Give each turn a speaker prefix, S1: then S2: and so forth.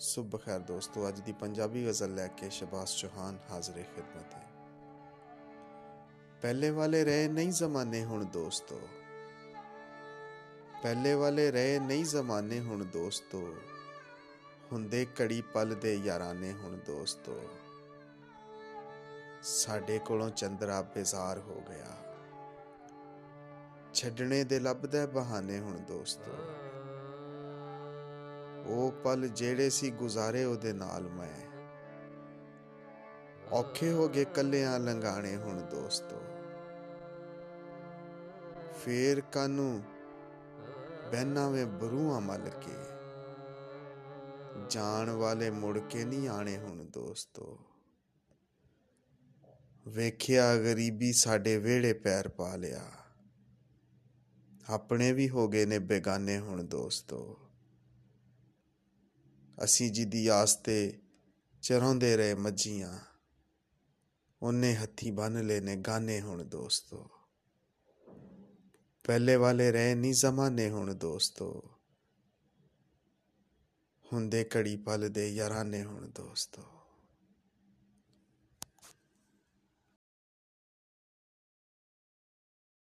S1: ਸੁਬ ਖੈਰ ਦੋਸਤੋ, ਅੱਜ ਦੀ ਪੰਜਾਬੀ ਗਜ਼ਲ ਲੈ ਕੇ ਸ਼ਬਾਸ ਚੌਹਾਨ ਹਾਜ਼ਰੇ ਖਿਦਮਤ ਹੈ ਪਹਿਲੇ ਵਾਲੇ ਰਹੇ ਨਹੀਂ ਜ਼ਮਾਨੇ ਹੁਣ ਦੋਸਤੋ। ਪਹਿਲੇ ਵਾਲੇ ਰਹੇ ਨਹੀਂ ਜ਼ਮਾਨੇ ਹੁਣ ਦੋਸਤੋ। ਹੁੰਦੇ ਕੜੀ ਪਲ ਦੇ ਯਾਰਾਨੇ ਹੁਣ ਦੋਸਤੋ। ਸਾਡੇ ਕੋਲੋਂ ਚੰਦਰਾ ਬੇਜ਼ਾਰ ਹੋ ਗਿਆ। ਛੱਡਣੇ ਦੇ ਲੱਭਦਾ ਬਹਾਨੇ ਹੁਣ ਦੋਸਤੋ। ਉਹ ਪਲ ਜਿਹੜੇ ਸੀ ਗੁਜ਼ਾਰੇ ਉਹਦੇ ਨਾਲ ਮੈਂ। ਔਖੇ ਹੋ ਗਏ ਕੱਲਿਆਂ ਲੰਗਾਣੇ ਹੁਣ ਦੋਸਤੋ। ਫੇਰ ਕਾਨੂੰ ਬਹਿਨਾ ਵੇ ਬਰੂਆਂ ਮਲ ਕੇ। ਜਾਣ ਵਾਲੇ ਮੁੜ ਕੇ ਨਹੀਂ ਆਣੇ ਹੁਣ ਦੋਸਤੋ। ਵੇਖਿਆ ਗਰੀਬੀ ਸਾਡੇ ਵਿਹੜੇ ਪੈਰ ਪਾ ਲਿਆ। ਆਪਣੇ ਵੀ ਹੋ ਗਏ ਨੇ ਬੇਗਾਨੇ ਹੁਣ ਦੋਸਤੋ। ਅਸੀਂ ਜਿਹਦੀ ਆਸ ਤੇ ਚਰਾਉਂਦੇ ਰਹੇ ਮੱਝੀਆਂ। ਉਹਨੇ ਹੱਥੀ ਬੰਨ ਲਏ ਨੇ, ਗਾਨੇ ਹੁਣ ਦੋਸਤੋ। ਪਹਿਲੇ ਵਾਲੇ ਰਹੇ ਨਹੀਂ ਜ਼ਮਾਨੇ ਹੁਣ ਦੋਸਤੋ। ਹੁੰਦੇ ਕੜੀ ਪਲ ਦੇ ਯਾਰਾਨੇ ਹੁਣ ਦੋਸਤੋ।